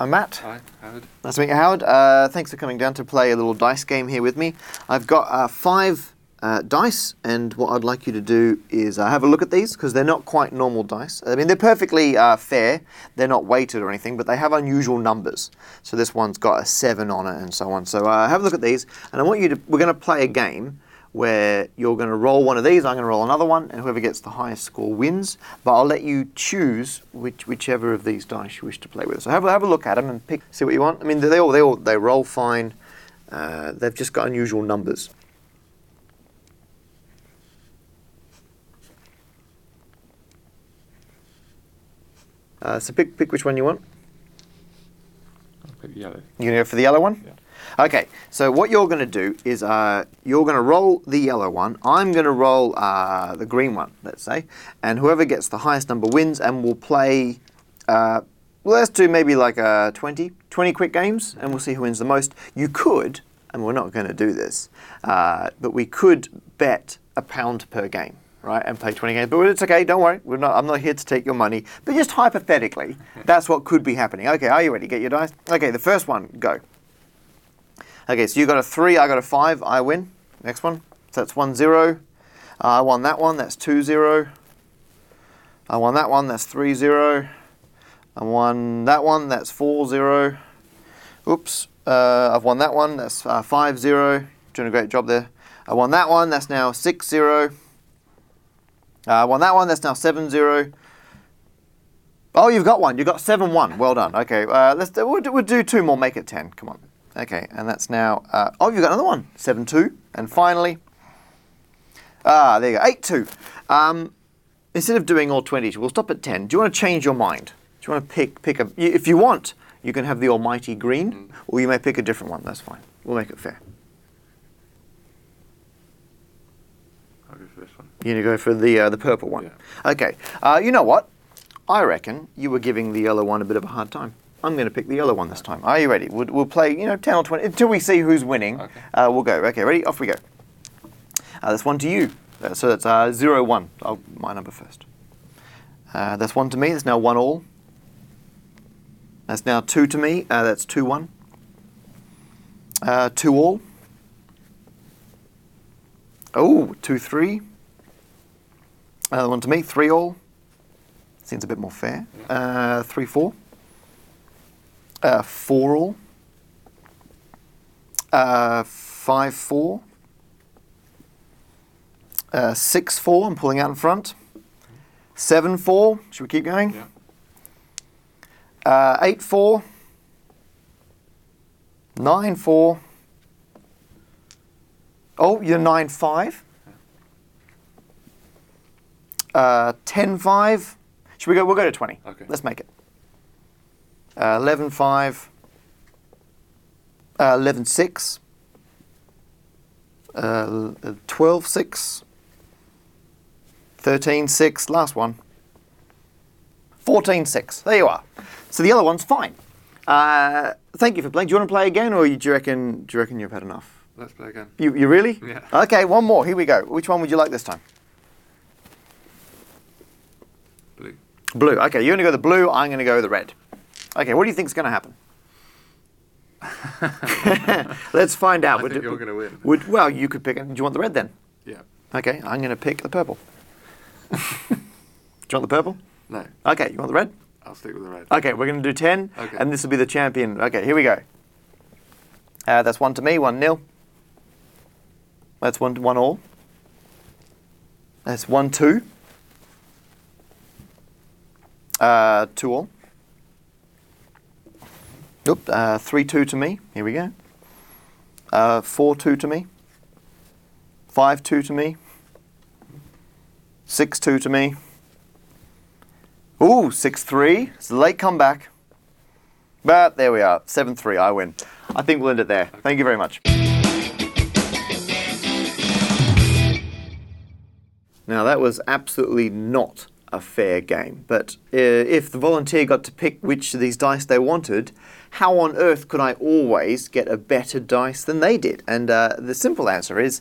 I'm Matt. Hi, Howard. Nice to meet you, Howard. Uh, thanks for coming down to play a little dice game here with me. I've got uh, five uh, dice, and what I'd like you to do is uh, have a look at these because they're not quite normal dice. I mean, they're perfectly uh, fair. They're not weighted or anything, but they have unusual numbers. So this one's got a seven on it, and so on. So uh, have a look at these, and I want you to. We're going to play a game where you're going to roll one of these, I'm going to roll another one, and whoever gets the highest score wins. But I'll let you choose which, whichever of these dice you wish to play with. So have, a- have a look at them and pick, see what you want. I mean, they all they all they roll fine. Uh, they've just got unusual numbers. Uh, so pick pick which one you want. I'll pick yellow. You're going to go for the yellow one? Yeah. Okay, so what you're going to do is uh, you're going to roll the yellow one. I'm going to roll uh, the green one, let's say. And whoever gets the highest number wins, and we'll play. Uh, let's do maybe like uh, 20, 20 quick games, and we'll see who wins the most. You could, and we're not going to do this, uh, but we could bet a pound per game. Right, and play 20 games. But it's okay, don't worry. We're not, I'm not here to take your money. But just hypothetically, that's what could be happening. Okay, are you ready? Get your dice? Okay, the first one, go. Okay, so you got a three, I got a five, I win. Next one. So that's one zero. Uh, I won that one, that's two zero. I won that one, that's three zero. I won that one, that's four zero. Oops, uh, I've won that one, that's uh, five zero. Doing a great job there. I won that one, that's now six zero. Uh, I won that one, that's now seven zero. Oh, you've got one. You've got seven one. Well done. Okay, uh, let's do, we'll, do, we'll do two more. Make it ten. Come on. Okay, and that's now. Uh, oh, you've got another one. Seven two. And finally, ah, there you go. Eight two. Um, instead of doing all twenties, we'll stop at ten. Do you want to change your mind? Do you want to pick pick a? If you want, you can have the almighty green, or you may pick a different one. That's fine. We'll make it fair. I'll go for this one. You're gonna go for the uh, the purple one. Okay. Uh, you know what? I reckon you were giving the yellow one a bit of a hard time. I'm going to pick the yellow one this time. Are you ready? We'll, we'll play, you know, 10 or 20 until we see who's winning. Okay. Uh, we'll go. Okay, ready? Off we go. Uh, that's one to you. Uh, so that's uh, zero one. I'll my number first. Uh, that's one to me. That's now one all. That's now two to me. Uh, that's two one. Uh, two all. Oh, two three. Another one to me. Three all. Seems a bit more fair. Uh, three four. Uh, four all. Uh, five four. Uh, six four. I'm pulling out in front. Seven four. Should we keep going? Yeah. Uh, eight four. Nine four. Oh, you're nine five. Uh, ten five. Should we go? We'll go to twenty. Okay. Let's make it. Uh, Eleven five. Uh, Eleven six. Uh, l- twelve six. Thirteen six. Last one. 14 6. There you are. So the other one's fine. Uh, thank you for playing. Do you want to play again, or do you reckon? Do you reckon you've had enough? Let's play again. You, you really? Yeah. Okay, one more. Here we go. Which one would you like this time? Blue. Blue. Okay, you're going to go the blue. I'm going to go the red. Okay, what do you think is going to happen? Let's find out. I Would- think you're gonna win. Would, well, you could pick it. Do you want the red then? Yeah. Okay, I'm going to pick the purple. do you want the purple? No. Okay, you want the red? I'll stick with the red. Okay, we're going to do 10, Okay. and this will be the champion. Okay, here we go. Uh, that's one to me, one nil. That's one one all. That's one two. Uh, two all. Oop, uh, three two to me. Here we go. Uh, four two to me. Five two to me. Six two to me. Ooh, 6 3. It's a late comeback. But there we are. 7 3. I win. I think we'll end it there. Thank you very much. Now, that was absolutely not a fair game. But uh, if the volunteer got to pick which of these dice they wanted, how on earth could I always get a better dice than they did? And uh, the simple answer is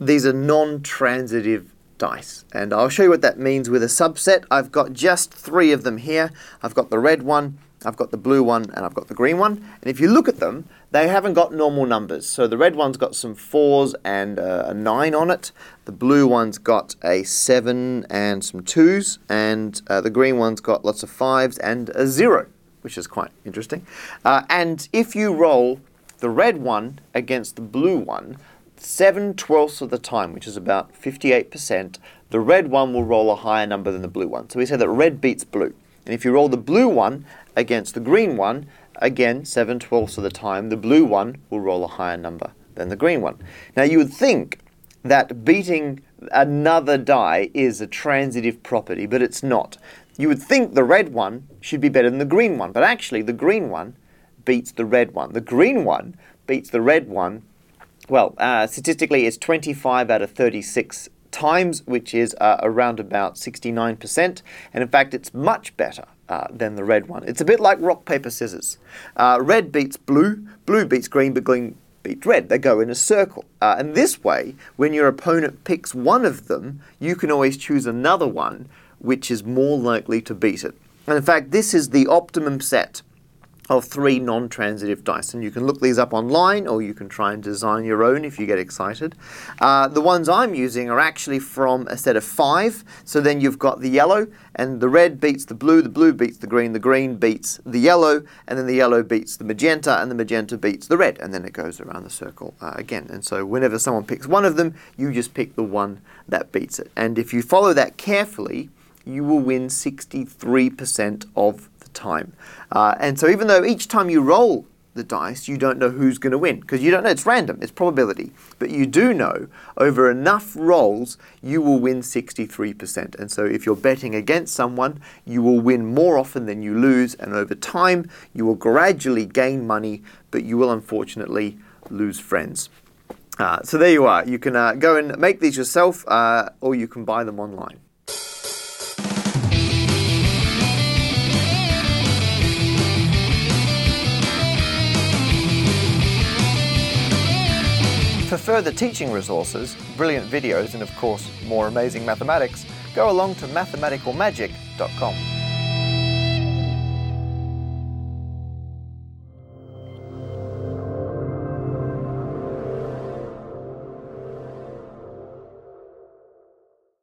these are non-transitive dice and I'll show you what that means with a subset. I've got just three of them here. I've got the red one, I've got the blue one, and I've got the green one. And if you look at them, they haven't got normal numbers. So the red one's got some fours and uh, a nine on it. The blue one's got a seven and some twos, and uh, the green one's got lots of fives and a zero, which is quite interesting. Uh, and if you roll the red one against the blue one, seven twelfths of the time, which is about 58%, the red one will roll a higher number than the blue one. So we say that red beats blue. And if you roll the blue one against the green one, again, 7 twelfths of the time, the blue one will roll a higher number than the green one. Now you would think that beating another die is a transitive property, but it's not. You would think the red one should be better than the green one, but actually the green one beats the red one. The green one beats the red one. Well, uh, statistically, it's 25 out of 36 times, which is uh, around about 69%. And in fact, it's much better uh, than the red one. It's a bit like rock, paper, scissors. Uh, red beats blue, blue beats green, but green beats red. They go in a circle. Uh, and this way, when your opponent picks one of them, you can always choose another one which is more likely to beat it. And in fact, this is the optimum set of three non-transitive dice. And you can look these up online or you can try and design your own if you get excited. Uh, the ones I'm using are actually from a set of five. So then you've got the yellow and the red beats the blue, the blue beats the green, the green beats the yellow, and then the yellow beats the magenta, and the magenta beats the red. And then it goes around the circle uh, again. And so whenever someone picks one of them, you just pick the one that beats it. And if you follow that carefully, you will win 63% of the time. Uh, and so even though each time you roll the dice, you don't know who's going to win because you don't know. It's random, it's probability. But you do know over enough rolls, you will win 63%. And so if you're betting against someone, you will win more often than you lose. And over time, you will gradually gain money, but you will unfortunately lose friends. Uh, so there you are. You can uh, go and make these yourself, uh, or you can buy them online. For further teaching resources, brilliant videos, and of course, more amazing mathematics, go along to mathematicalmagic.com.